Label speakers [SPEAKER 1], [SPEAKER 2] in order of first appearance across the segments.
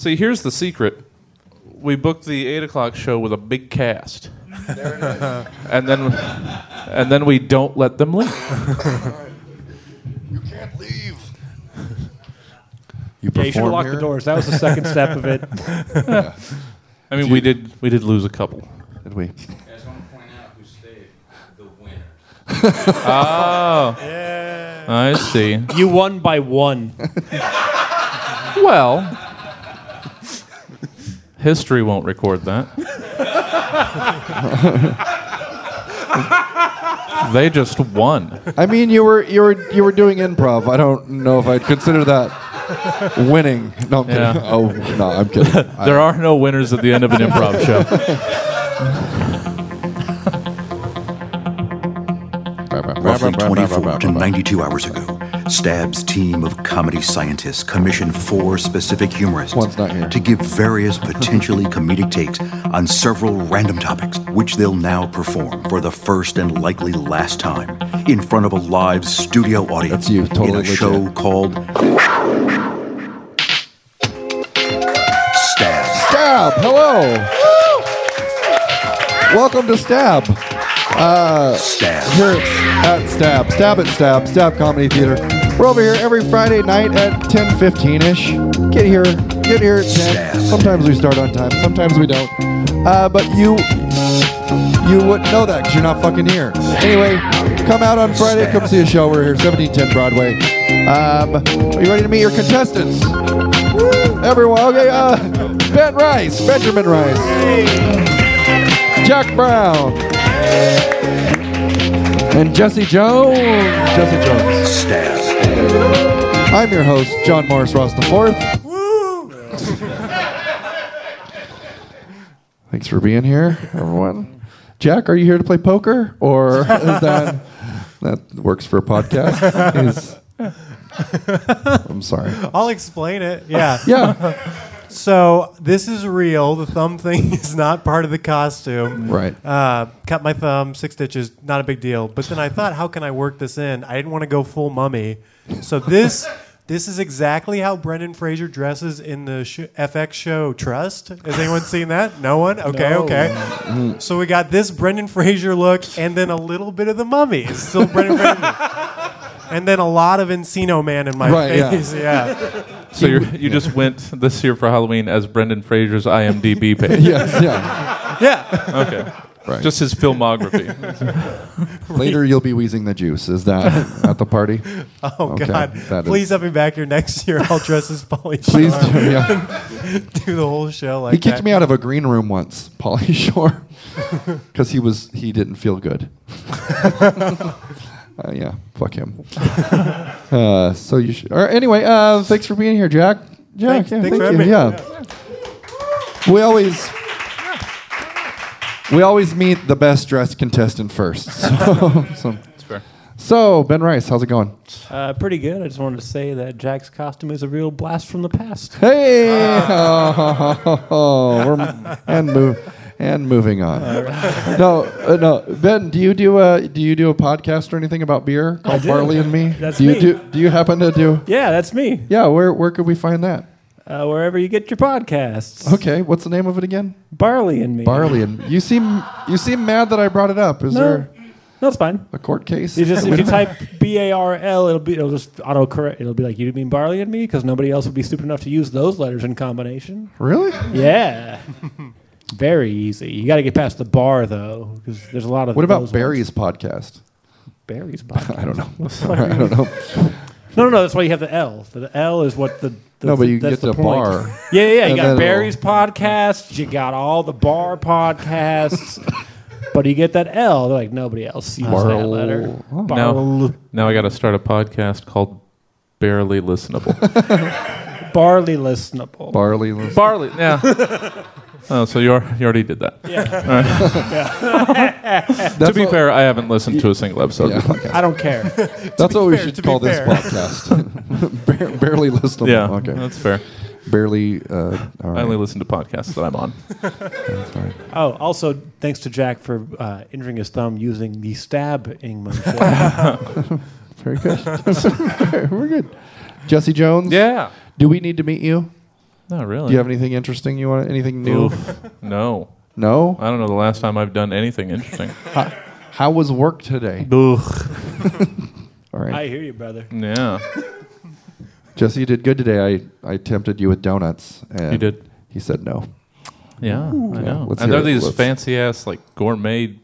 [SPEAKER 1] See, here's the secret. We booked the eight o'clock show with a big cast, and then and then we don't let them leave.
[SPEAKER 2] You can't leave.
[SPEAKER 3] You
[SPEAKER 4] Yeah, you should have
[SPEAKER 3] perform
[SPEAKER 4] locked the doors. That was the second step of it.
[SPEAKER 1] I mean, we did we did lose a couple.
[SPEAKER 3] Did we?
[SPEAKER 5] I just want to point out who stayed. The winner.
[SPEAKER 1] Oh, I see.
[SPEAKER 4] You won by one.
[SPEAKER 1] Well, history won't record that. they just won.
[SPEAKER 3] I mean, you were you were you were doing improv. I don't know if I'd consider that winning. No, I'm kidding.
[SPEAKER 1] Yeah.
[SPEAKER 3] Oh no, I'm kidding. I-
[SPEAKER 1] There are no winners at the end of an improv show.
[SPEAKER 6] Roughly 24 to 92 hours ago, Stab's team of comedy scientists commissioned four specific humorists
[SPEAKER 3] One's not here.
[SPEAKER 6] to give various potentially comedic takes on several random topics, which they'll now perform for the first and likely last time in front of a live studio audience
[SPEAKER 3] you, totally
[SPEAKER 6] in a show called Stab.
[SPEAKER 3] Stab. Hello. Welcome to Stab.
[SPEAKER 6] Uh, Stab.
[SPEAKER 3] Here at Stab. Stab at Stab. Stab Comedy Theater. We're over here every Friday night at 10:15 ish. Get here. Get here at 10. Sometimes we start on time. Sometimes we don't. Uh, but you you wouldn't know that because you're not fucking here. Anyway, come out on Friday. Come see a show. We're here, 1710 Broadway. Um, are you ready to meet your contestants? Everyone, okay. Uh, Ben Rice, Benjamin Rice, Jack Brown, and Jesse Jones. Jesse Jones.
[SPEAKER 6] Stab.
[SPEAKER 3] I'm your host, John Morris Ross the Fourth. Thanks for being here, everyone. Jack, are you here to play poker, or is that that works for a podcast? Is- I'm sorry.
[SPEAKER 7] I'll explain it. Yeah.
[SPEAKER 3] Yeah,
[SPEAKER 7] So this is real. The thumb thing is not part of the costume.
[SPEAKER 3] right.
[SPEAKER 7] Uh, cut my thumb, six stitches, not a big deal. But then I thought, how can I work this in? I didn't want to go full mummy. So this this is exactly how Brendan Fraser dresses in the sh- FX show Trust. Has anyone seen that? No one? Okay,
[SPEAKER 4] No.
[SPEAKER 7] okay. So we got this Brendan Fraser look and then a little bit of the mummy. It's still Brendan Fraser. And then a lot of Encino Man in my
[SPEAKER 3] Right, yeah.
[SPEAKER 7] face. Yeah.
[SPEAKER 1] So you're, you just went this year for Halloween as Brendan Fraser's IMDb page.
[SPEAKER 3] Yes, yeah.
[SPEAKER 7] Yeah.
[SPEAKER 1] Okay.
[SPEAKER 3] Right.
[SPEAKER 1] Just his filmography.
[SPEAKER 3] Later, you'll be wheezing the juice. Is that at the party?
[SPEAKER 7] Oh
[SPEAKER 3] Okay,
[SPEAKER 7] God!
[SPEAKER 3] that
[SPEAKER 7] Please
[SPEAKER 3] is-
[SPEAKER 7] have me back here next year. I'll dress as Pauly Shore.
[SPEAKER 3] Please
[SPEAKER 7] Shore.
[SPEAKER 3] do. Yeah.
[SPEAKER 7] do the whole show like
[SPEAKER 3] He kicked
[SPEAKER 7] that.
[SPEAKER 3] me out of a green room once, Pauly Shore, because he was he didn't feel good. Uh, yeah, fuck him. uh, so you should. Or anyway, uh, thanks for being here, Jack. Jack,
[SPEAKER 7] Thanks-
[SPEAKER 3] yeah,
[SPEAKER 7] thanks
[SPEAKER 3] thank
[SPEAKER 7] for
[SPEAKER 3] you.
[SPEAKER 7] having me.
[SPEAKER 3] Yeah. we always we always meet the best dressed contestant first. So, so,
[SPEAKER 1] That's fair.
[SPEAKER 3] so Ben Rice, how's it going?
[SPEAKER 4] Uh, pretty good. I just wanted to say that Jack's costume is a real blast from the past.
[SPEAKER 3] Hey, oh, we're, and move and moving on. No, uh, no, Ben, do you do a do you do a podcast or anything about beer called. Barley and Me?
[SPEAKER 4] That's
[SPEAKER 3] do you
[SPEAKER 4] me.
[SPEAKER 3] do do you happen to do?
[SPEAKER 4] Yeah, that's me.
[SPEAKER 3] Yeah, where where could we find that?
[SPEAKER 4] Uh, wherever you get your podcasts.
[SPEAKER 3] Okay, what's the name of it again?
[SPEAKER 4] Barley and me.
[SPEAKER 3] Barley and you seem you seem mad that I brought it up. Is
[SPEAKER 4] No,
[SPEAKER 3] there
[SPEAKER 4] no, it's fine.
[SPEAKER 3] a court case?
[SPEAKER 4] You just if you type B A R L, it'll be it'll just auto correct. It'll be like you mean barley and me because nobody else would be stupid enough to use those letters in combination.
[SPEAKER 3] really?
[SPEAKER 4] Yeah, very easy. You got to get past the bar though because there's a lot of.
[SPEAKER 3] What about
[SPEAKER 4] those
[SPEAKER 3] Barry's podcast?
[SPEAKER 4] ones. Barry's podcast.
[SPEAKER 3] I don't know. I don't know.
[SPEAKER 4] No, no, no. That's why you have the L. The L is what the. the
[SPEAKER 3] No, but you
[SPEAKER 4] that's
[SPEAKER 3] get
[SPEAKER 4] the
[SPEAKER 3] to
[SPEAKER 4] point.
[SPEAKER 3] bar.
[SPEAKER 4] Yeah, yeah. You
[SPEAKER 3] And
[SPEAKER 4] got
[SPEAKER 3] then
[SPEAKER 4] Barry's podcast. You got all the bar podcasts. but you get that L. They're like nobody else uses that letter.
[SPEAKER 3] oh.
[SPEAKER 1] Now, now I got to start a podcast called Barely Listenable.
[SPEAKER 4] Barley listenable.
[SPEAKER 3] Barley. listen-
[SPEAKER 1] Barley, yeah. Oh, so you, are, you already did that.
[SPEAKER 3] That's
[SPEAKER 1] to be
[SPEAKER 3] what-
[SPEAKER 1] fair, I haven't listened to a single episode of the podcast.
[SPEAKER 4] I don't care.
[SPEAKER 3] That's what we
[SPEAKER 7] fair,
[SPEAKER 3] should
[SPEAKER 7] to be
[SPEAKER 3] call this podcast. Bar- barely listenable.
[SPEAKER 1] Yeah,
[SPEAKER 3] Okay.
[SPEAKER 1] that's fair.
[SPEAKER 3] Barely. Uh, all
[SPEAKER 1] I only listen to podcasts that I'm on.
[SPEAKER 3] That's.
[SPEAKER 4] Oh, also thanks to Jack for uh, injuring his thumb using the stabbing motion.
[SPEAKER 3] Very good. We're good. Jesse Jones.
[SPEAKER 1] Yeah.
[SPEAKER 3] Do we need to meet you?
[SPEAKER 1] Not really.
[SPEAKER 3] Do you have anything interesting you want? Anything new?
[SPEAKER 1] Oof. No.
[SPEAKER 3] No.
[SPEAKER 1] I don't know the last time I've done anything interesting.
[SPEAKER 3] How, how was work today?
[SPEAKER 1] Ugh.
[SPEAKER 3] All right,
[SPEAKER 4] I hear you, brother.
[SPEAKER 1] Yeah.
[SPEAKER 3] Jesse, you did good today. I I tempted you with donuts. And
[SPEAKER 1] You did.
[SPEAKER 3] He said no.
[SPEAKER 1] Yeah, I know.
[SPEAKER 3] let's
[SPEAKER 1] and
[SPEAKER 3] hear
[SPEAKER 1] they're
[SPEAKER 3] it.
[SPEAKER 1] these
[SPEAKER 3] Let's-
[SPEAKER 1] fancy ass like gourmet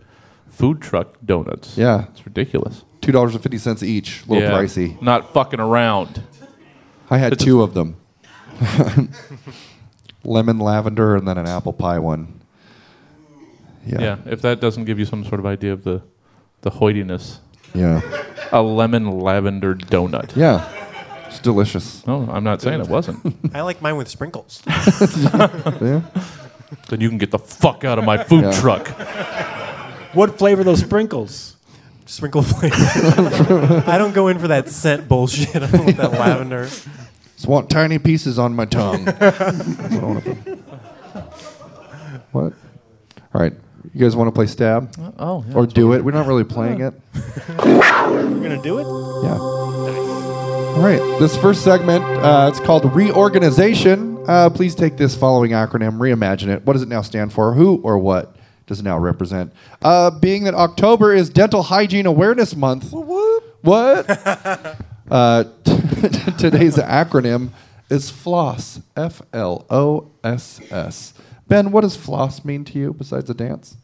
[SPEAKER 1] food truck donuts.
[SPEAKER 3] Yeah,
[SPEAKER 1] It's ridiculous.
[SPEAKER 3] two dollars and fifty cents each. A little
[SPEAKER 1] yeah.
[SPEAKER 3] pricey.
[SPEAKER 1] Not fucking around.
[SPEAKER 3] I had
[SPEAKER 1] It's
[SPEAKER 3] two of them. Lemon lavender and then an apple pie one.
[SPEAKER 1] Yeah.
[SPEAKER 3] Yeah.
[SPEAKER 1] If that doesn't give you some sort of idea of the the hoitiness.
[SPEAKER 3] Yeah.
[SPEAKER 1] A lemon lavender donut.
[SPEAKER 3] Yeah. It's delicious.
[SPEAKER 1] No, I'm not saying it wasn't.
[SPEAKER 7] I like mine with sprinkles.
[SPEAKER 3] Yeah.
[SPEAKER 1] then you can get the fuck out of my food
[SPEAKER 3] Yeah.
[SPEAKER 1] truck.
[SPEAKER 4] What flavor are those sprinkles?
[SPEAKER 7] Sprinkle flavor. I don't go in for that scent bullshit. I don't want that lavender.
[SPEAKER 3] Just want tiny pieces on my tongue. What I want to put. What? All right. You guys want to play stab?
[SPEAKER 1] Oh, yeah.
[SPEAKER 3] Or do it? We're not really playing it.
[SPEAKER 4] We're gonna do it.
[SPEAKER 3] Yeah. All right. This first segment, uh, it's called reorganization. Uh, please take this following acronym, reimagine it. What does it now stand for? Who or what does it now represent? Uh, being that October is Dental Hygiene Awareness Month. What? uh, today's acronym is FLOSS. F L O S S. Ben, what does floss mean to you besides a dance?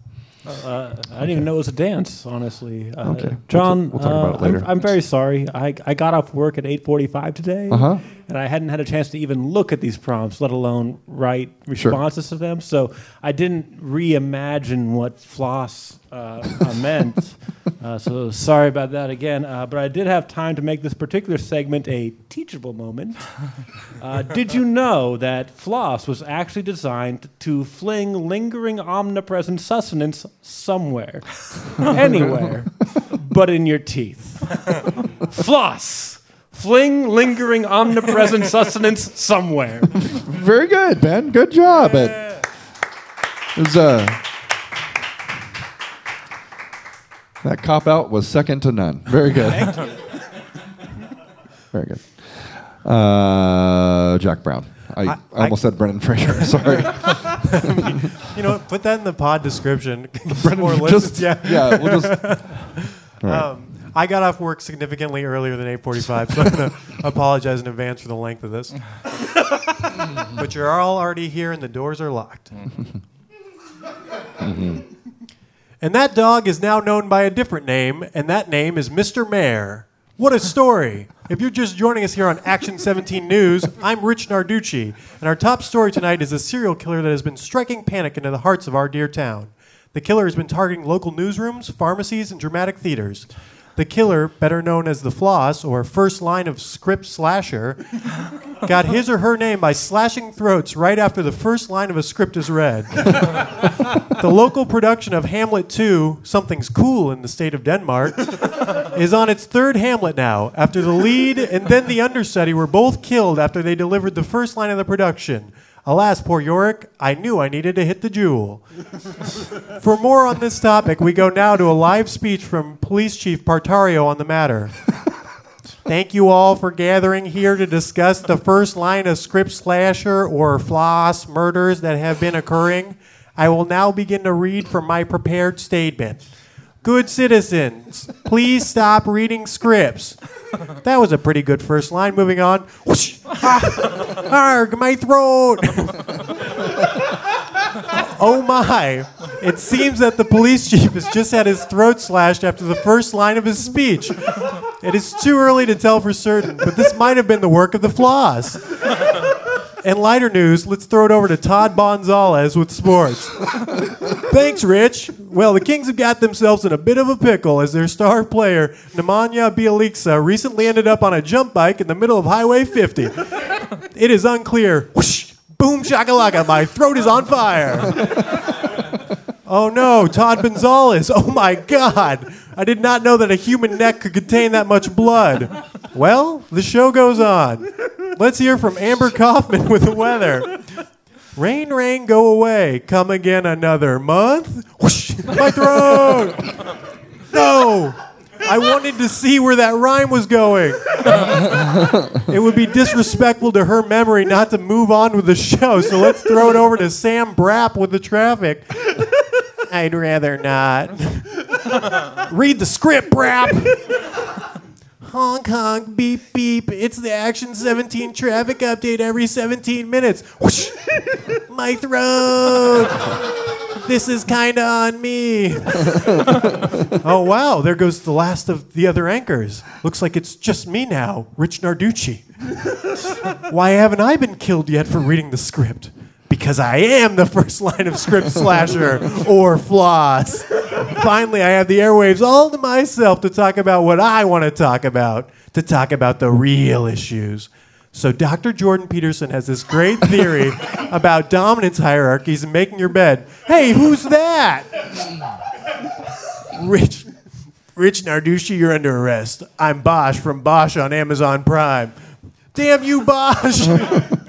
[SPEAKER 4] Uh, I didn't even know it was a dance, honestly. Uh,
[SPEAKER 3] Okay. We'll
[SPEAKER 4] John,
[SPEAKER 3] we'll talk about
[SPEAKER 4] uh,
[SPEAKER 3] it later.
[SPEAKER 4] I'm, I'm very sorry. I, I got off work at 8:45 today,
[SPEAKER 3] Uh-huh.
[SPEAKER 4] And I hadn't had a chance to even look at these prompts, let alone write responses to them. So I didn't reimagine what floss uh, uh, meant. Uh, so sorry about that again. Uh, but I did have time to make this particular segment a teachable moment. Uh, did you know that floss was actually designed to fling lingering omnipresent sustenance somewhere, anywhere, but in your teeth? floss. Fling lingering omnipresent sustenance somewhere.
[SPEAKER 3] Very good, Ben. Good job. It was uh, that cop out was second to none. Very good. Very good. Uh, Jack Brown. I, I,
[SPEAKER 7] I-
[SPEAKER 3] almost said Brendan Fraser. Sorry.
[SPEAKER 7] You know, put that in the pod description. Some more
[SPEAKER 3] just
[SPEAKER 7] listens. Yeah.
[SPEAKER 3] yeah. We'll just. All right.
[SPEAKER 7] Um, I got off work significantly earlier than 8:45, so I'm going to apologize in advance for the length of this. but you're all already here, and the doors are locked. Mm-hmm. Mm-hmm. And that dog is now known by a different name, and that name is Mr. Mayor. What a story! If you're just joining us here on Action 17 News, I'm Rich Narducci, and our top story tonight is a serial killer that has been striking panic into the hearts of our dear town. The killer has been targeting local newsrooms, pharmacies, and dramatic theaters. The killer, better known as the Floss, or first line of script slasher, got his or her name by slashing throats right after the first line of a script is read. the local production of Hamlet 2, Something's Cool in the state of Denmark, is on its third Hamlet now, after the lead and then the understudy were both killed after they delivered the first line of the production. Alas, poor Yorick, I knew I needed to hit the jewel. For more on this topic, we go now to a live speech from Police Chief Partario on the matter. Thank you all for gathering here to discuss the first line of script slasher or floss murders that have been occurring. I will now begin to read from my prepared statement. Good citizens, please stop reading scripts. That was a pretty good first line. Moving on. Whoosh. Ah, arg, my throat. oh my. It seems that the police chief has just had his throat slashed after the first line of his speech. It is too early to tell for certain, but this might have been the work of the floss. And lighter news, let's throw it over to Todd Bonzales with sports. Thanks, Rich. Well, the Kings have got themselves in a bit of a pickle as their star player, Nemanja Bjelica, recently ended up on a jump bike in the middle of Highway 50. It is unclear. Whoosh, boom shakalaka, my throat is on fire. Oh no, Todd Gonzalez. Oh my God. I did not know that a human neck could contain that much blood. Well, the show goes on. Let's hear from Amber Kaufman with the weather. Rain, rain, go away. Come again another month. Whoosh, my throat. No, I wanted to see where that rhyme was going. it would be disrespectful to her memory not to move on with the show, so let's throw it over to Sam Brapp with the traffic. I'd rather not. Read the script, Brapp. Honk honk beep beep. It's the Action 17 traffic update every 17 minutes. Whoosh. My throat. This is kind of on me. oh wow, there goes the last of the other anchors. Looks like it's just me now, Rich Narducci. Why haven't I been killed yet for reading the script? Because I am the first line of script slasher or floss. Finally, I have the airwaves all to myself to talk about what I want to talk about, to talk about the real issues. So, Dr. Jordan Peterson has this great theory about dominance hierarchies and making your bed. Hey, who's that? Rich, Rich Narducci, you're under arrest. I'm Bosch from Bosch on Amazon Prime. Damn you, Bosch!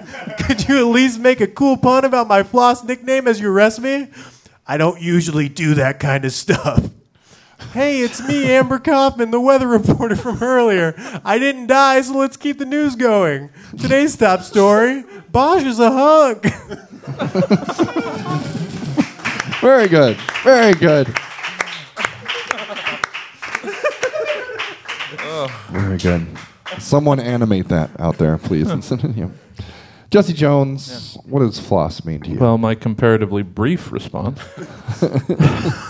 [SPEAKER 7] Could you at least make a cool pun about my floss nickname as you arrest me? I don't usually do that kind of stuff. Hey, it's me, Amber Kaufman, the weather reporter from earlier. I didn't die, so let's keep the news going. Today's top story Bosch is a hunk.
[SPEAKER 3] Very good. Very good. Very good. Someone animate that out there, please. Yeah. Jesse Jones, what does floss mean to you?
[SPEAKER 1] Well, my comparatively brief response.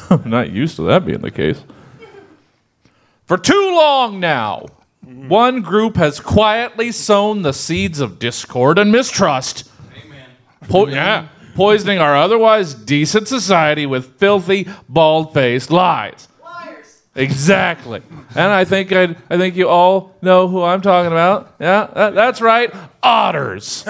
[SPEAKER 1] I'm not used to that being the case. For too long now, mm-hmm. one group has quietly sown the seeds of discord and mistrust. Po- yeah, poisoning our otherwise decent society with filthy, bald-faced lies. Exactly, and I think i I think you all know who I'm talking about. Yeah, that, that's right, otters.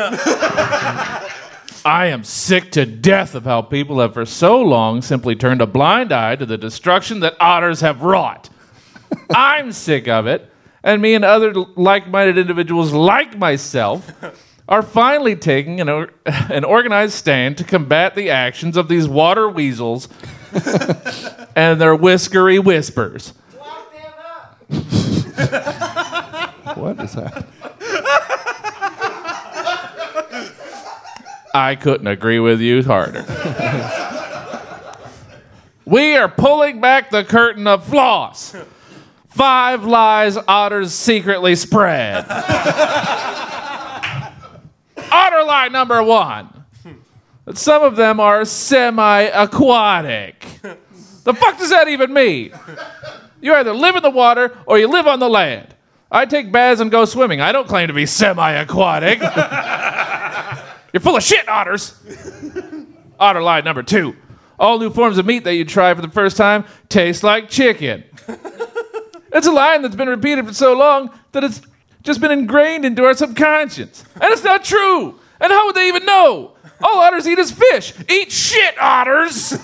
[SPEAKER 1] I am sick to death of how people have for so long simply turned a blind eye to the destruction that otters have wrought. I'm sick of it, and me and other like minded individuals like myself are finally taking an, or- an organized stand to combat the actions of these water weasels and their whiskery whispers.
[SPEAKER 3] What is that?
[SPEAKER 1] I couldn't agree with you harder. we are pulling back the curtain of floss. Five lies otters secretly spread. Otter lie number one. Some of them are semi aquatic. The fuck does that even mean? You either live in the water or you live on the land. I take baths and go swimming. I don't claim to be semi aquatic. You're full of shit, otters. Otter lie number two. All new forms of meat that you try for the first time taste like chicken. It's a line that's been repeated for so long that it's just been ingrained into our subconscious. And it's not true. And how would they even know? All otters eat is fish. Eat shit, otters.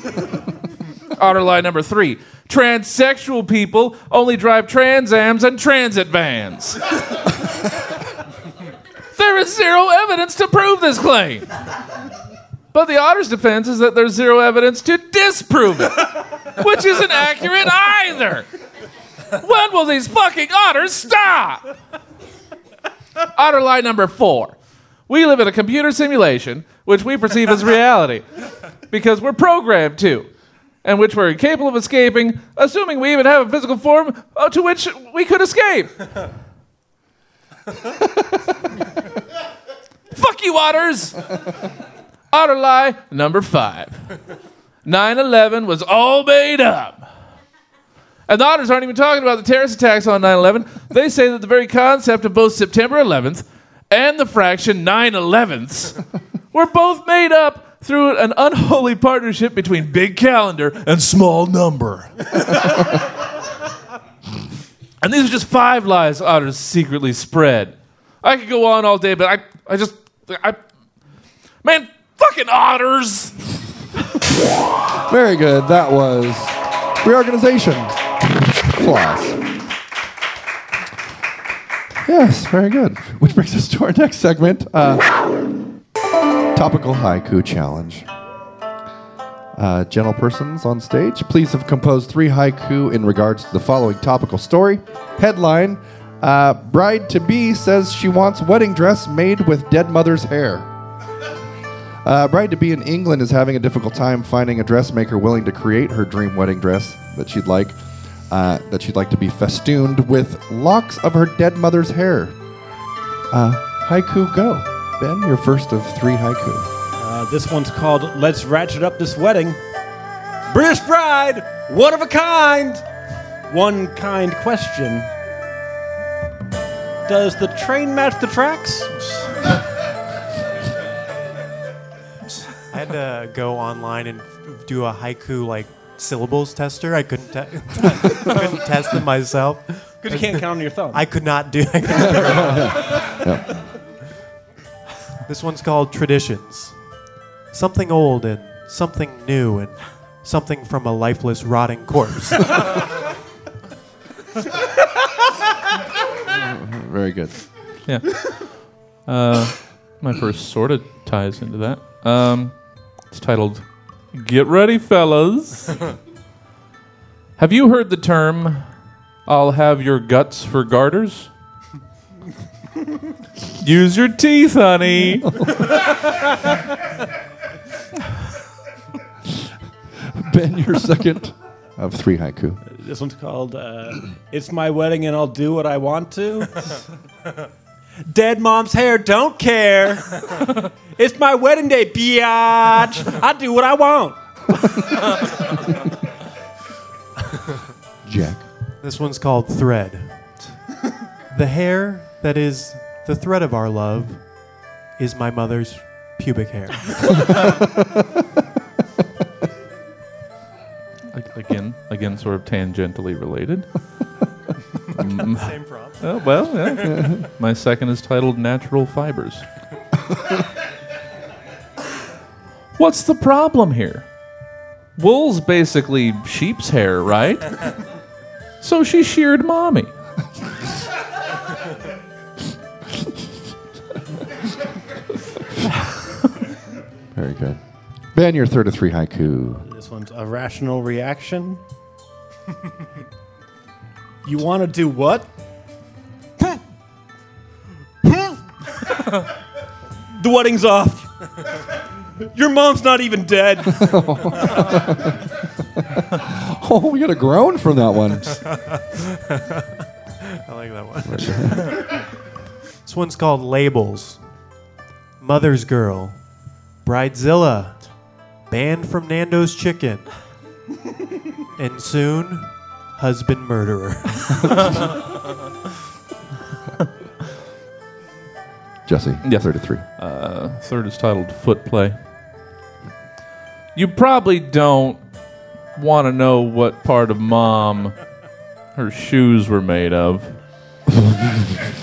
[SPEAKER 1] Otter lie number three. Transsexual people only drive transams and transit vans. there is zero evidence to prove this claim. But the otter's defense is that there's zero evidence to disprove it, which isn't accurate either. When will these fucking otters stop? Otter lie number four. We live in a computer simulation, which we perceive as reality, because we're programmed to, and which we're incapable of escaping, assuming we even have a physical form uh, to which we could escape. Fuck you, otters! Otter lie number five. 9 11 was all made up. And the otters aren't even talking about the terrorist attacks on 9 11. They say that the very concept of both September 11th and the fraction 9 11ths were both made up through an unholy partnership between big calendar and small number. and these are just five lies otters secretly spread. I could go on all day, but I, I just, I, man, fucking otters.
[SPEAKER 3] Very good. That was reorganization. Floss. Yes, very good. Which brings us to our next segment uh, Topical Haiku Challenge. uh, gentle persons on stage. Please have composed three haiku in regards to the following topical story. Headline uh, Bride to be says she wants wedding dress made with dead mother's hair. Uh, bride to be in England is having a difficult time finding a dressmaker willing to create her dream wedding dress that she'd like. Uh, that she'd like to be festooned with locks of her dead mother's hair. Uh, haiku go. Ben, your first of three haiku.
[SPEAKER 4] Uh, this one's called Let's Ratchet Up This Wedding. British bride, one of a kind. One kind question Does the train match the tracks?
[SPEAKER 7] I had to go online and do a haiku like syllables tester. I couldn't, te- couldn't test them myself.
[SPEAKER 4] Because you can't count on your thumb.
[SPEAKER 7] I could not do. This one's called Traditions. Something old and something new and something from a lifeless, rotting corpse.
[SPEAKER 3] Very good.
[SPEAKER 1] Yeah. Uh, my first sort of ties into that. Um, it's titled Get Ready, Fellas. have you heard the term, I'll have your guts for garters? Use your teeth, honey.
[SPEAKER 3] Ben, your second of three haiku.
[SPEAKER 4] This one's called uh, It's My Wedding and I'll Do What I Want to. Dead mom's hair, don't care. It's my wedding day, biatch. I do what I want.
[SPEAKER 3] Jack.
[SPEAKER 7] this one's called Thread. The hair that is the thread of our love is my mother's pubic hair.
[SPEAKER 1] again, again, sort of tangentially related. Mm.
[SPEAKER 7] Same prompt.
[SPEAKER 1] Oh, well, yeah. My second is titled Natural Fibers. What's the problem here? Wool's basically sheep's hair, right? So she sheared mommy.
[SPEAKER 3] Very good. Ben, your third of three haiku.
[SPEAKER 4] This one's a rational reaction. you want to do what? the wedding's off. Your mom's not even dead.
[SPEAKER 3] Oh, we got a groan from that one.
[SPEAKER 7] I like that one. this one's called Labels. Mother's Girl. Bridezilla. Banned from Nando's Chicken. and soon, Husband Murderer.
[SPEAKER 3] Jesse,
[SPEAKER 1] Yes.
[SPEAKER 3] third of. Uh,
[SPEAKER 1] third is titled Foot Play. You probably don't want to know what part of mom her shoes were made of.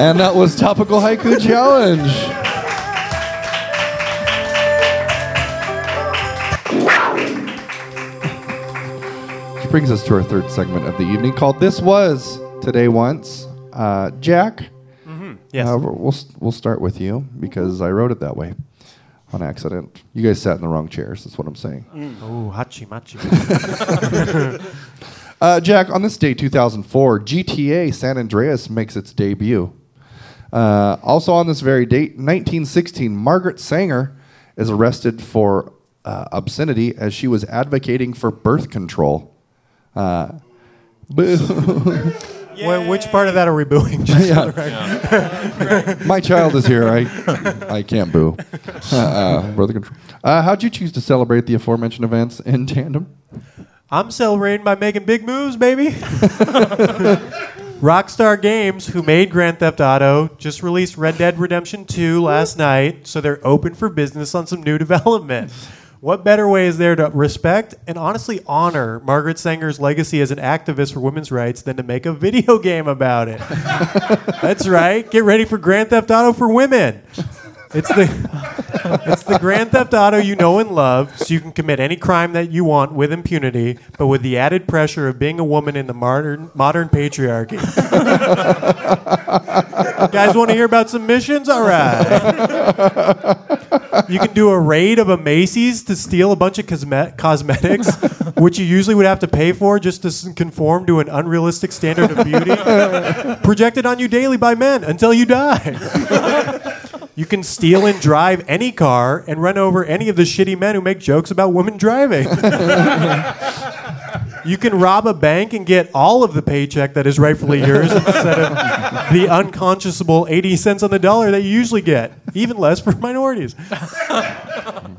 [SPEAKER 3] And that was Topical Haiku Challenge. Which brings us to our third segment of the evening called This Was Today Once. Uh, Jack,
[SPEAKER 7] Yes.
[SPEAKER 3] uh, we'll, we'll start with you because I wrote it that way on accident. You guys sat in the wrong chairs, that's what I'm saying.
[SPEAKER 7] Ooh, hachi machi.
[SPEAKER 3] Uh, Jack, on this day, 2004, GTA San Andreas makes its debut. Uh, also on this very date, 1916, Margaret Sanger is arrested for uh, obscenity as she was advocating for birth control. Uh, boo.
[SPEAKER 7] Wh- which part of that are we booing? Just for the record.
[SPEAKER 3] My child is here. I, I can't boo. Uh, uh, birth control. Uh, how'd you choose to celebrate the aforementioned events in tandem?
[SPEAKER 7] I'm celebrating by making big moves, baby. Rockstar Games, who made Grand Theft Auto, just released Red Dead Redemption 2 last night, so they're open for business on some new development. What better way is there to respect and honestly honor Margaret Sanger's legacy as an activist for women's rights than to make a video game about it? That's right. Get ready for Grand Theft Auto for women. It's the it's the Grand Theft Auto you know and love, so you can commit any crime that you want with impunity, but with the added pressure of being a woman in the modern modern patriarchy. Guys want to hear about some missions? All right. You can do a raid of a Macy's to steal a bunch of cosme- cosmetics, which you usually would have to pay for just to conform to an unrealistic standard of beauty, projected on you daily by men until you die. You can steal and drive any car and run over any of the shitty men who make jokes about women driving. You can rob a bank and get all of the paycheck that is rightfully yours instead of the unconscionable 80 cents on the dollar that you usually get, even less for minorities.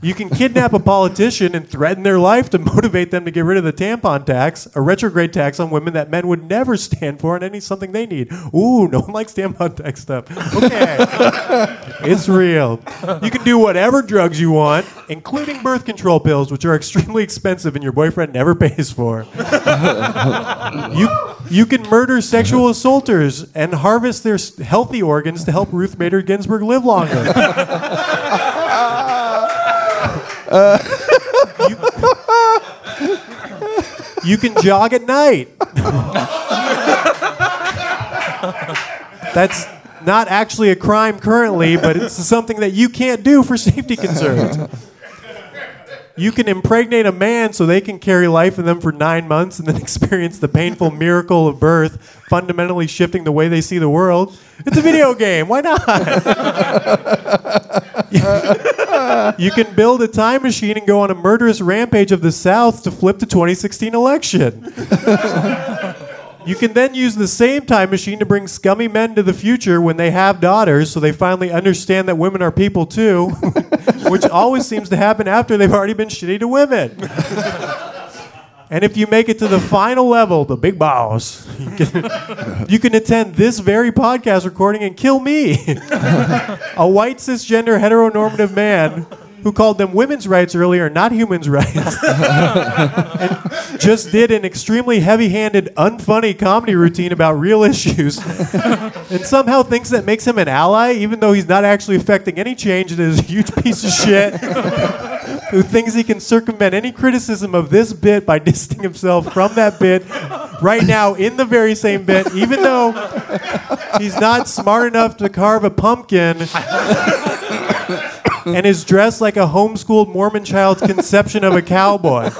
[SPEAKER 7] You can kidnap a politician and threaten their life to motivate them to get rid of the tampon tax, a retrograde tax on women that men would never stand for and any something they need. Ooh, no one likes tampon tax stuff. Okay. it's real. You can do whatever drugs you want, including birth control pills, which are extremely expensive and your boyfriend never pays for. you you can murder sexual assaulters and harvest their healthy organs to help Ruth Bader Ginsburg live longer. You, can jog at night. That's not actually a crime currently, but it's something that you can't do for safety concerns. You can impregnate a man so they can carry life in them for nine months and then experience the painful miracle of birth, fundamentally shifting the way they see the world. It's a video game. Why not? you can build a time machine and go on a murderous rampage of the South to flip the 2016 election. You can then use the same time machine to bring scummy men to the future when they have daughters so they finally understand that women are people too, which always seems to happen after they've already been shitty to women. And if you make it to the final level, the big boss, you can, you can attend this very podcast recording and kill me, a white cisgender heteronormative man who called them women's rights earlier, not humans' rights. And just did an extremely heavy-handed, unfunny comedy routine about real issues, and somehow thinks that makes him an ally, even though he's not actually affecting any change and is a huge piece of shit. Who thinks he can circumvent any criticism of this bit by distancing himself from that bit right now in the very same bit, even though he's not smart enough to carve a pumpkin and is dressed like a homeschooled Mormon child's conception of a cowboy.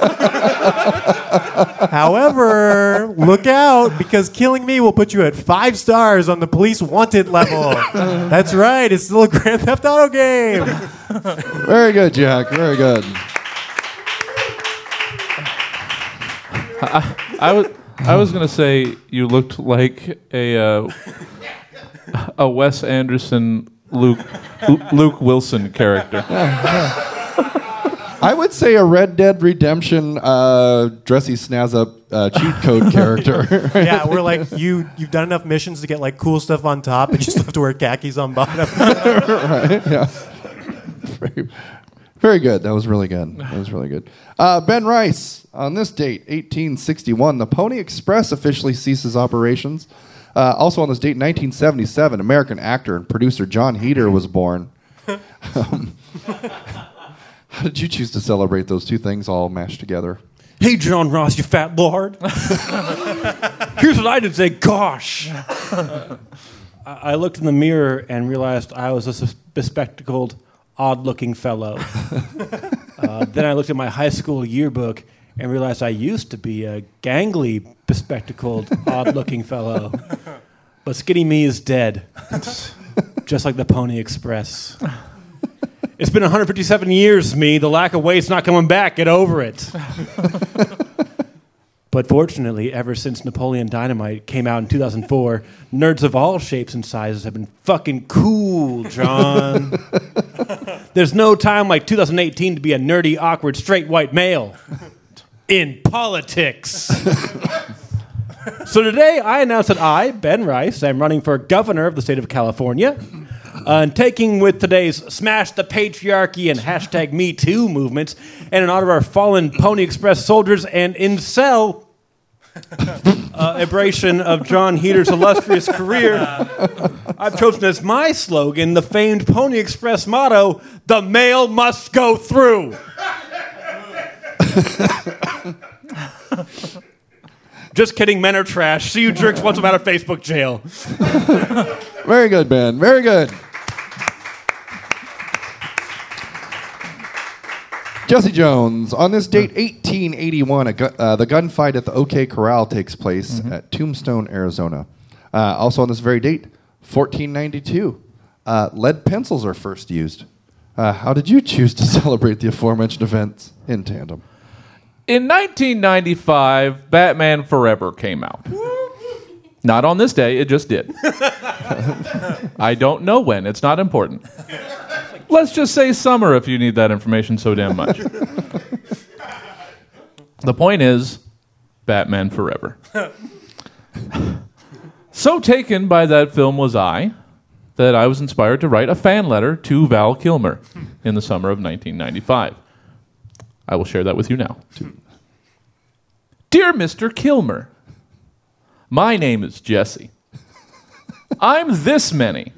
[SPEAKER 7] However, look out because killing me will put you at five stars on the police wanted level. That's right, it's still a Grand Theft Auto game.
[SPEAKER 3] Very good, Jack. Very good.
[SPEAKER 1] I was I was gonna say you looked like a uh, a Wes Anderson Luke Luke Wilson character.
[SPEAKER 3] I would say a Red Dead Redemption uh, dressy snazz up uh, cheat code character.
[SPEAKER 7] Yeah, we're like you. You've done enough missions to get like cool stuff on top, and you still have to wear khakis on bottom.
[SPEAKER 3] right? Yeah. Very, very good. That was really good. That was really good. Uh, ben Rice, on this date, 1861, the Pony Express officially ceases operations. Uh, also on this date, 1977, American actor and producer Jon Heder was born. Um, how did you choose to celebrate those two things all mashed together?
[SPEAKER 4] Hey, John Ross, you fat lord. Here's what I did say. Gosh. I I looked in the mirror and realized I was a bespectacled, odd looking fellow. uh, then I looked at my high school yearbook and realized I used to be a gangly, bespectacled, odd looking fellow. But skinny me is dead, just like the Pony Express. It's been 157 years, me. The lack of weight's not coming back. Get over it. But fortunately, ever since Napoleon Dynamite came out in 2004, nerds of all shapes and sizes have been fucking cool, John. There's no time like 2018 to be a nerdy, awkward, straight white male in politics. so today, I announce that I, Ben Rice, am running for governor of the state of California. Uh, and taking with today's Smash the Patriarchy and hashtag Me Too movements, and in honor of our fallen Pony Express soldiers and incel uh, abrasion of Jon Heder's illustrious career, I've chosen as my slogan the famed Pony Express motto The mail must go through. Just kidding, men are trash. See you jerks once I'm out of Facebook jail.
[SPEAKER 3] Very good, Ben. Very good. Jesse Jones. On this date, 1881, a gu- uh, the gunfight at the OK Corral takes place at Tombstone, Arizona. Uh, also on this very date, 1492, uh, lead pencils are first used. Uh, how did you choose to celebrate the aforementioned events in tandem?
[SPEAKER 1] In 1995, Batman Forever came out. Not on this day, it just did. I don't know when, it's not important. Let's just say summer if you need that information so damn much. the point is Batman Forever. so taken by that film was I that I was inspired to write a fan letter to Val Kilmer in the summer of 1995. I will share that with you now. Dear Mr. Kilmer, my name is Jesse. I'm this many.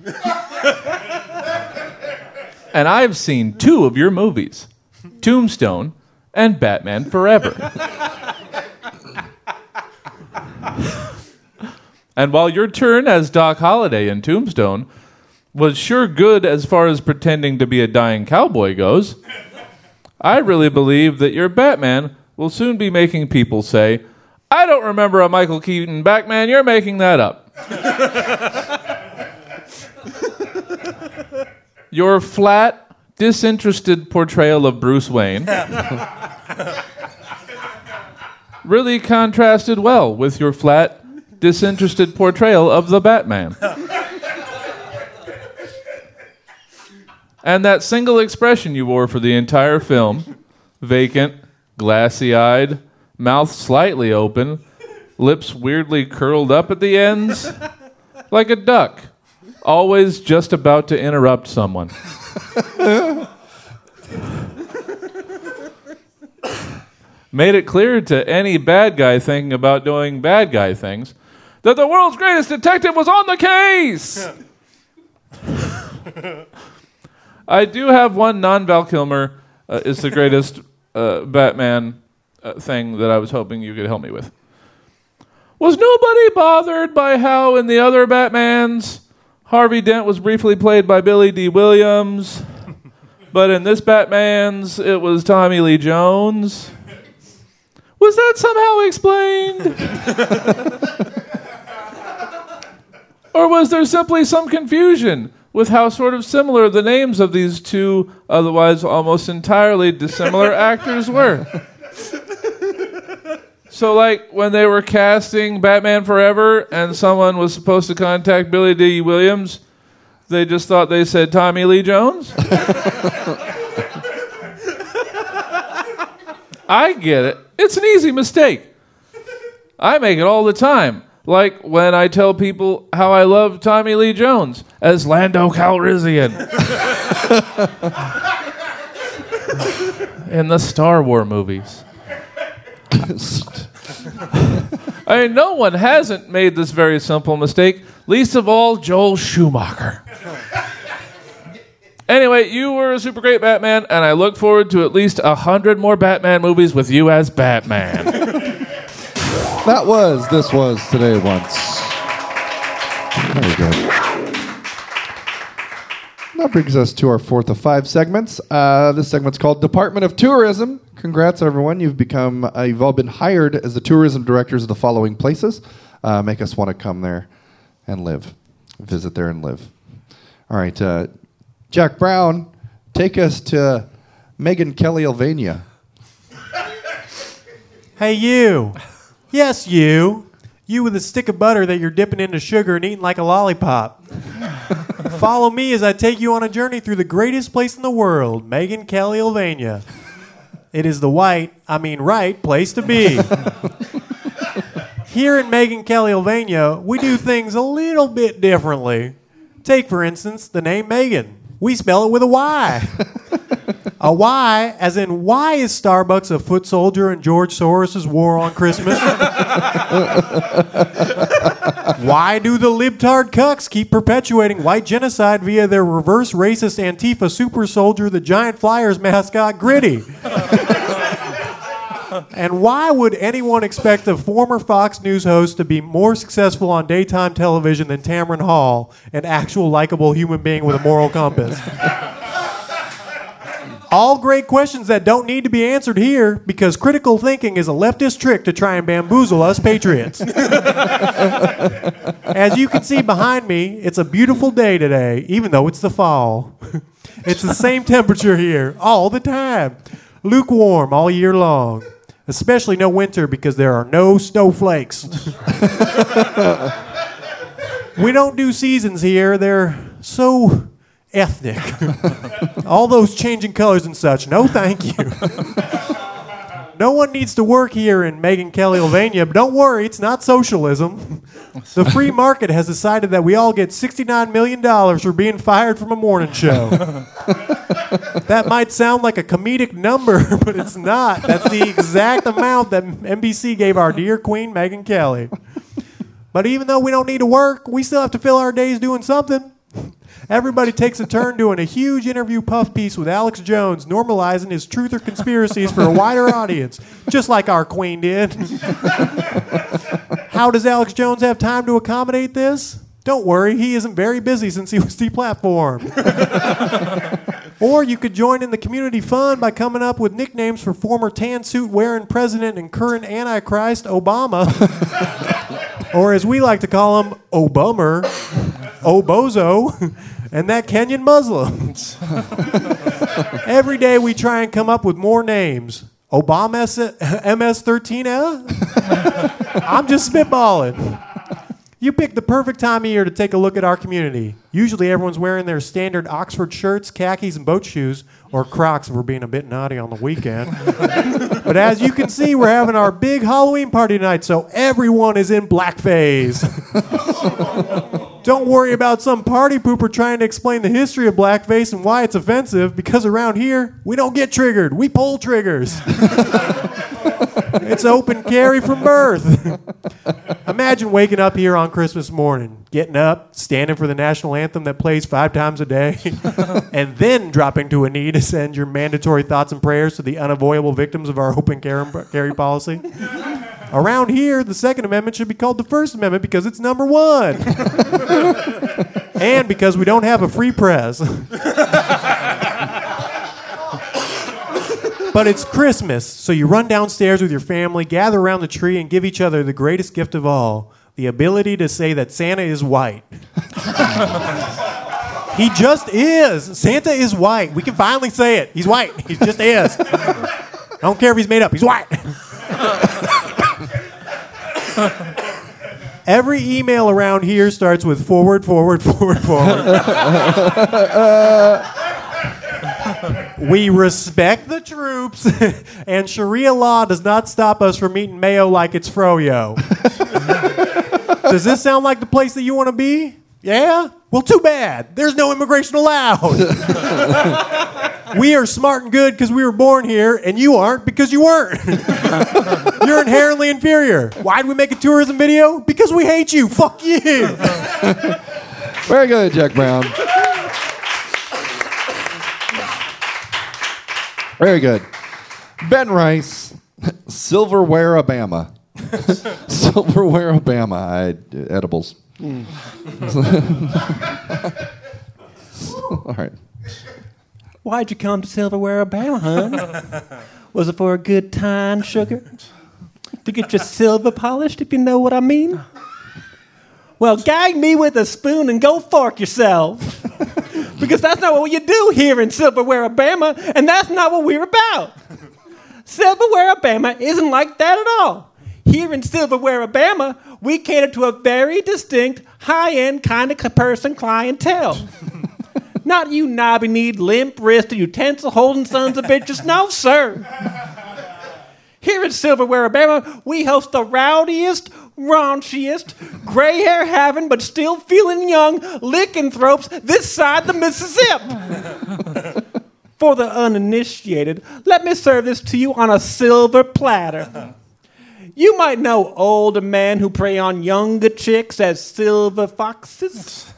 [SPEAKER 1] and I've seen two of your movies Tombstone and Batman Forever. and while your turn as Doc Holliday in Tombstone was sure good as far as pretending to be a dying cowboy goes, I really believe that your Batman will soon be making people say, I don't remember a Michael Keaton Batman, you're making that up. your flat, disinterested portrayal of Bruce Wayne really contrasted well with your flat, disinterested portrayal of the Batman. And that single expression you wore for the entire film vacant, glassy eyed, mouth slightly open, lips weirdly curled up at the ends, like a duck, always just about to interrupt someone. Made it clear to any bad guy thinking about doing bad guy things that the world's greatest detective was on the case. I do have one non Val Kilmer uh, is the greatest uh, Batman uh, thing that I was hoping you could help me with. Was nobody bothered by how in the other Batmans Harvey Dent was briefly played by Billy Dee Williams, but in this Batman's it was Tommy Lee Jones? Was that somehow explained? Or was there simply some confusion with how sort of similar the names of these two otherwise almost entirely dissimilar actors were? So, like when they were casting Batman Forever and someone was supposed to contact Billy Dee Williams, they just thought they said Tommy Lee Jones? I get it. It's an easy mistake. I make it all the time. Like when I tell people how I love Tommy Lee Jones as Lando Calrissian in the Star Wars movies. I mean, no one hasn't made this very simple mistake, least of all Joel Schumacher. Anyway, you were a super great Batman, and I look forward to at least a hundred more Batman movies with you as Batman.
[SPEAKER 3] That was This Was Today Once. Very good. That brings us to our fourth of five segments. Uh, this segment's called Department of Tourism. Congrats, everyone. You've become, uh, you've all been hired as the tourism directors of the following places. Uh, make us want to come there and live, visit there and live. All right, uh, Jack Brown, take us to Megyn Kelly, Albania.
[SPEAKER 7] Hey, you. Yes, you. You with a stick of butter that you're dipping into sugar and eating like a lollipop. Follow me as I take you on a journey through the greatest place in the world, Megyn Kelly, Albania. It is the white, I mean right, place to be. Here in Megyn Kelly, Albania, we do things a little bit differently. Take, for instance, the name Megan. We spell it with a Y. A Y, as in why is Starbucks a foot soldier in George Soros's war on Christmas? why do the libtard cucks keep perpetuating white genocide via their reverse racist Antifa super soldier, the giant Flyers mascot, Gritty? and why would anyone expect a former Fox News host to be more successful on daytime television than Tamron Hall, an actual likable human being with a moral compass? All great questions that don't need to be answered here because critical thinking is a leftist trick to try and bamboozle us patriots. As you can see behind me, it's a beautiful day today, even though it's the fall. It's the same temperature here all the time, lukewarm all year long. Especially no winter because there are no snowflakes. we don't do seasons here, they're so ethnic. all those changing colors and such. No, thank you. No one needs to work here in Megyn Kelly, Albania, but don't worry, it's not socialism. The free market has decided that we all get $69 million for being fired from a morning show. that might sound like a comedic number, but it's not. That's the exact amount that NBC gave our dear queen, Megyn Kelly. But even though we don't need to work, we still have to fill our days doing something. Everybody takes a turn doing a huge interview puff piece with Alex Jones, normalizing his truth or conspiracies for a wider audience, just like our queen did. How does Alex Jones have time to accommodate this? Don't worry, he isn't very busy since he was deplatformed. or you could join in the community fun by coming up with nicknames for former tan suit wearing president and current Antichrist Obama. or as we like to call him, Obummer, Obozo, and that Kenyan Muslims. Every day we try and come up with more names. Obama MS13, eh? I'm just spitballing. You picked the perfect time of year to take a look at our community. Usually everyone's wearing their standard Oxford shirts, khakis, and boat shoes, or Crocs if we're being a bit naughty on the weekend. but as you can see, we're having our big Halloween party tonight, so everyone is in blackface. Don't worry about some party pooper trying to explain the history of blackface and why it's offensive, because around here, we don't get triggered. We pull triggers. it's open carry from birth. Imagine waking up here on Christmas morning, getting up, standing for the national anthem that plays five times a day, and then dropping to a knee to send your mandatory thoughts and prayers to the unavoidable victims of our open carry policy. Around here, the Second Amendment should be called the First Amendment because it's number one. and because we don't have a free press. But it's Christmas, so you run downstairs with your family, gather around the tree, and give each other the greatest gift of all the ability to say that Santa is white. he just is. Santa is white. We can finally say it. He's white. He just is. I don't care if he's made up. He's white. Every email around here starts with forward, forward, forward, forward. we respect the troops, and Sharia law does not stop us from eating mayo like it's froyo. does this sound like the place that you want to be? Yeah? Well, too bad. There's no immigration allowed. we are smart and good because we were born here, and you aren't because you weren't. You're inherently inferior. Why'd we make a tourism video? Because we hate you. Fuck you.
[SPEAKER 3] Very good, Jack Brown. Very good. Ben Rice, Silverware, Alabama. Silverware, Alabama. I edibles. All right.
[SPEAKER 4] Why'd you come to Silverware, Alabama, hon? Was it for a good time, sugar? To get your silver polished, if you know what I mean? Well, gag me with a spoon and go fork yourself. Because that's not what you do here in Silverware, Alabama, and that's not what we're about. Silverware, Alabama isn't like that at all. Here in Silverware, Alabama, we cater to a very distinct, high end kind of person clientele. Not you knobby kneed, limp wristed, utensil holding sons of bitches. No, sir. Here in Silverware, Alabama, we host the rowdiest, raunchiest, gray hair having but still feeling young lycanthropes this side the Mississippi. For the uninitiated, let me serve this to you on a silver platter. You might know older men who prey on younger chicks as silver foxes.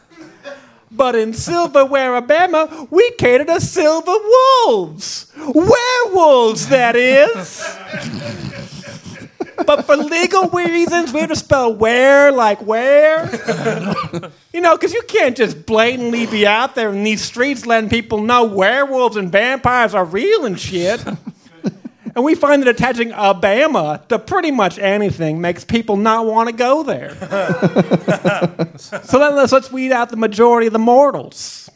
[SPEAKER 4] But in Silverware, Alabama, we cater to silver wolves. Werewolves, that is. but for legal reasons, we have to spell where like where. you know, because you can't just blatantly be out there in these streets letting people know werewolves and vampires are real and shit. And we find that attaching Obama to pretty much anything makes people not want to go there. so then let's, let's weed out the majority of the mortals.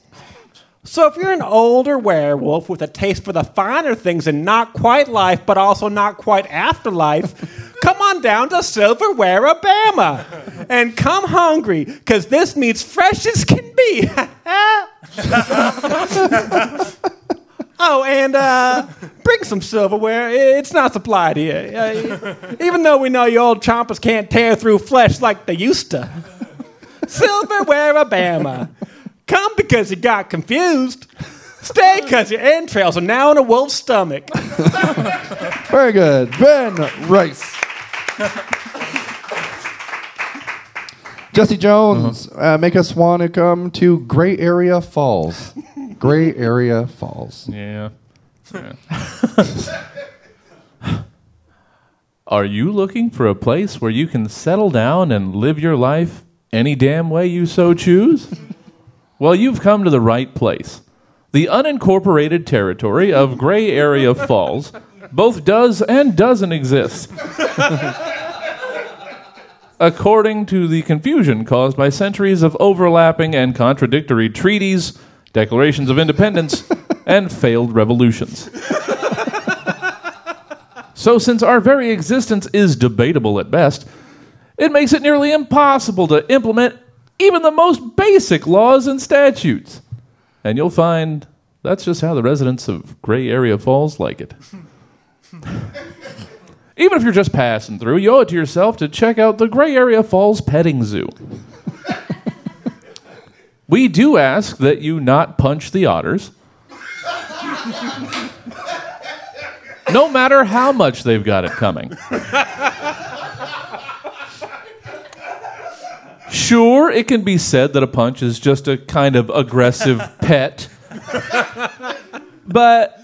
[SPEAKER 4] So if you're an older werewolf with a taste for the finer things and not quite life, but also not quite afterlife, come on down to Silverware, Alabama, and come hungry, because this meat's fresh as can be. oh, and uh, bring some silverware. It's not supplied here. Uh, even though we know you old chompers can't tear through flesh like they used to. Silverware, Alabama. Come because you got confused. Stay because your entrails are now in a wolf's stomach.
[SPEAKER 3] Very good. Ben Rice. Jesse Jones, uh, make us want to come to Gray Area Falls. Gray Area Falls.
[SPEAKER 1] Yeah. Yeah. Are you looking for a place where you can settle down and live your life any damn way you so choose? Well, you've come to the right place. The unincorporated territory of Gray Area Falls both does and doesn't exist. According to the confusion caused by centuries of overlapping and contradictory treaties, declarations of independence, and failed revolutions. So, since our very existence is debatable at best, it makes it nearly impossible to implement even the most basic laws and statutes. And you'll find that's just how the residents of Gray Area Falls like it. even if you're just passing through, you owe it to yourself to check out the Gray Area Falls Petting Zoo. we do ask that you not punch the otters. no matter how much they've got it coming. Sure, it can be said that a punch is just a kind of aggressive pet. but,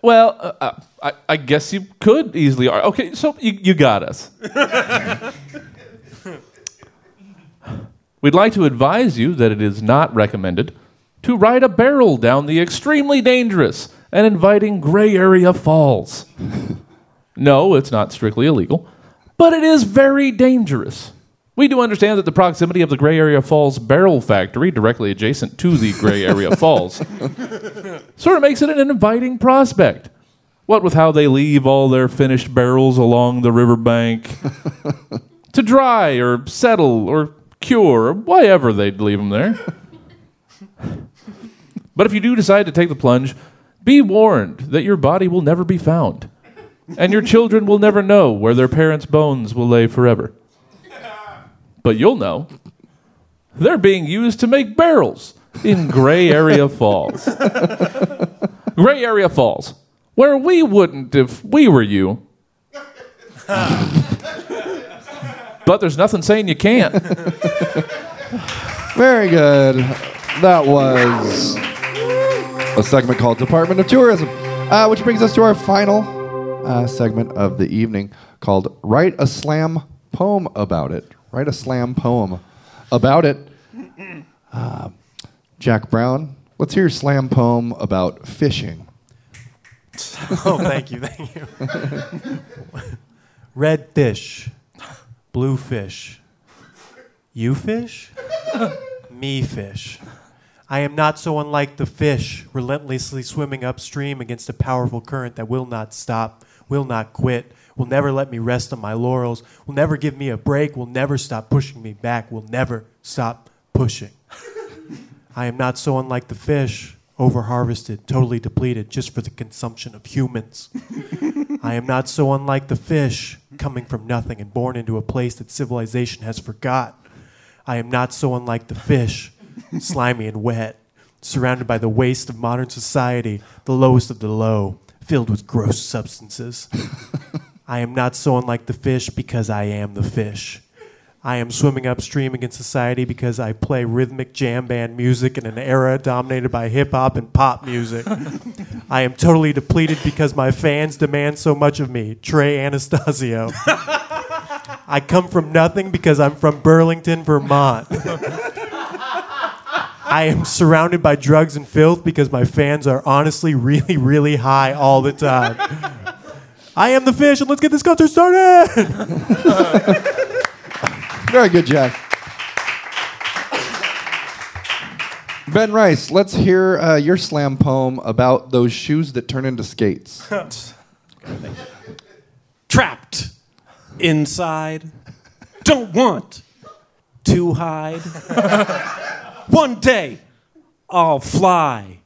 [SPEAKER 1] well, uh, uh, I, I guess you could easily. ar- Okay, so you, you got us. We'd like to advise you that it is not recommended to ride a barrel down the extremely dangerous and inviting gray area falls. No, it's not strictly illegal, but it is very dangerous. We do understand that the proximity of the Gray Area Falls Barrel Factory, directly adjacent to the Gray Area Falls, sort of makes it an inviting prospect. What with how they leave all their finished barrels along the riverbank to dry or settle or cure or whatever they'd leave them there. But if you do decide to take the plunge, be warned that your body will never be found, and your children will never know where their parents' bones will lay forever. But you'll know. They're being used to make barrels in Gray Area Falls. Gray Area Falls, where we wouldn't if we were you. but there's nothing saying you can't.
[SPEAKER 3] Very good. That was a segment called Department of Tourism, uh, which brings us to our final uh, segment of the evening called Write a Slam Poem About It. Write a slam poem about it. Uh, Jack Brown, let's hear your slam poem about fishing.
[SPEAKER 7] Oh, thank you, thank you. Red fish, blue fish, you fish, me fish. I am not so unlike the fish, relentlessly swimming upstream against a powerful current that will not stop, will not quit, will never let me rest on my laurels, will never give me a break, will never stop pushing me back, will never stop pushing. I am not so unlike the fish, over harvested, totally depleted, just for the consumption of humans. I am not so unlike the fish, coming from nothing and born into a place that civilization has forgot. I am not so unlike the fish, slimy and wet, surrounded by the waste of modern society, the lowest of the low, filled with gross substances. I am not so unlike the fish because I am the fish. I am swimming upstream against society because I play rhythmic jam band music in an era dominated by hip hop and pop music. I am totally depleted because my fans demand so much of me. Trey Anastasio. I come from nothing because I'm from Burlington, Vermont. I am surrounded by drugs and filth because my fans are honestly really, really high all the time. I am the fish, and let's get this concert started.
[SPEAKER 3] Very good, Jack. Ben Rice, let's hear uh, your slam poem about those shoes that turn into skates.
[SPEAKER 4] Trapped inside, don't want to hide. One day, I'll fly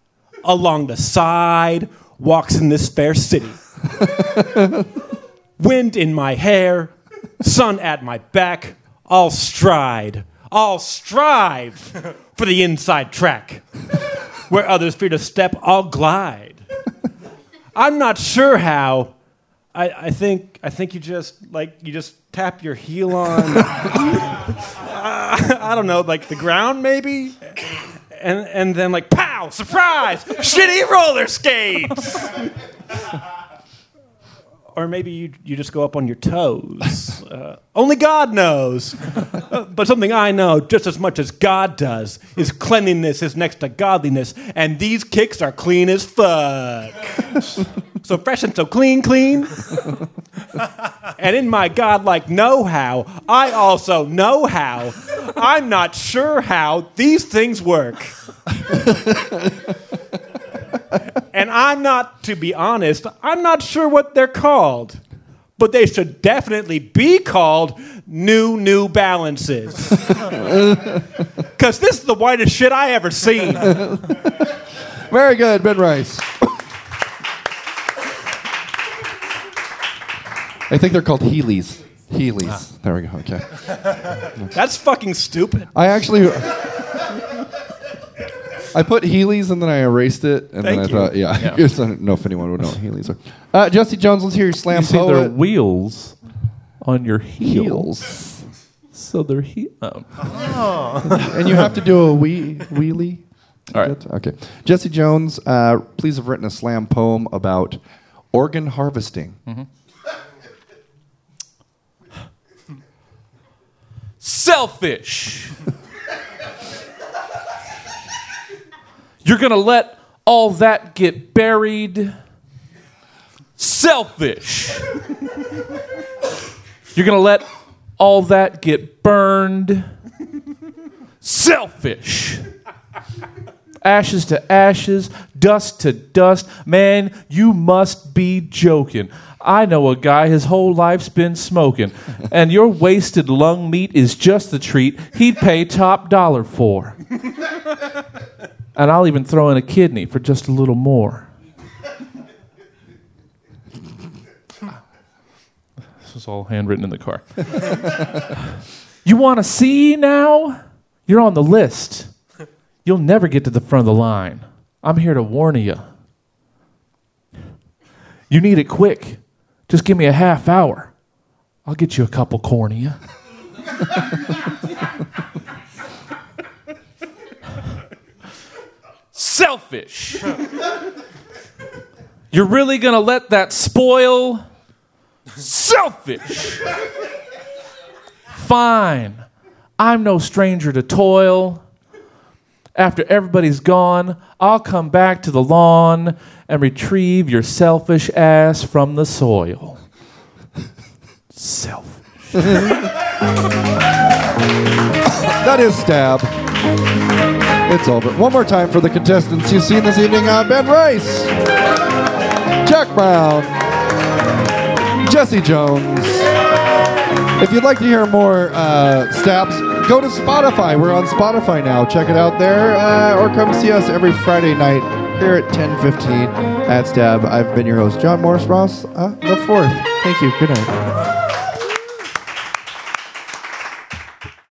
[SPEAKER 4] along the side, walks in this fair city. Wind in my hair, sun at my back, I'll stride, I'll strive for the inside track. Where others fear to step, I'll glide. I'm not sure how. I, I think I think you just like you just tap your heel on. I, I don't know, like the ground maybe, and and then like pow, surprise, shitty roller skates. Or maybe you, you just go up on your toes. Uh, only God knows. Uh, but something I know just as much as God does is cleanliness is next to godliness, and these kicks are clean as fuck. so fresh and so clean, clean. and in my godlike know how, I also know how. I'm not sure how these things work. and I'm not, to be honest, I'm not sure what they're called. But they should definitely be called new New Balances. Because this is the whitest shit I ever seen.
[SPEAKER 3] Very good, Ben Rice. I think they're called Heelys. Heelys. Ah. There we go. Okay.
[SPEAKER 4] That's fucking stupid.
[SPEAKER 3] I actually. I put Heelys and then I erased it, and then I
[SPEAKER 4] you.
[SPEAKER 3] thought, yeah, I just don't know if anyone would know what Heelys are. Uh, Jesse Jones, let's hear your slam
[SPEAKER 1] You see, there are
[SPEAKER 3] poet.
[SPEAKER 1] wheels on your heels.
[SPEAKER 3] Heels.
[SPEAKER 1] So they're he- oh.
[SPEAKER 3] and you have to do a wee wheelie.
[SPEAKER 1] All right.
[SPEAKER 3] Good? Okay. Jesse Jones, uh, please have written a slam poem about organ harvesting.
[SPEAKER 1] selfish. You're going to let all that get buried. Selfish. You're going to let all that get burned. Selfish. Ashes to ashes, dust to dust. Man, you must be joking. I know a guy, his whole life's been smoking, and your wasted lung meat is just the treat he'd pay top dollar for. And I'll even throw in a kidney for just a little more. This was all handwritten in the car. you want to see now? You're on the list. You'll never get to the front of the line. I'm here to warn you. You need it quick. Just give me a half hour. I'll get you a couple cornea. Selfish. You're really going to let that spoil? Selfish. Fine. I'm no stranger to toil. After everybody's gone, I'll come back to the lawn and retrieve your selfish ass from the soil. Selfish.
[SPEAKER 3] That is stab. It's over. One more time for the contestants you've seen this evening on Ben Rice, Jack Brown, Jesse Jones. If you'd like to hear more uh, stabs, go to Spotify. We're on Spotify now. Check it out there, uh, or come see us every Friday night here at 10:15 at Stab. I've been your host, John Morris Ross, uh, the fourth. Thank you. Good night.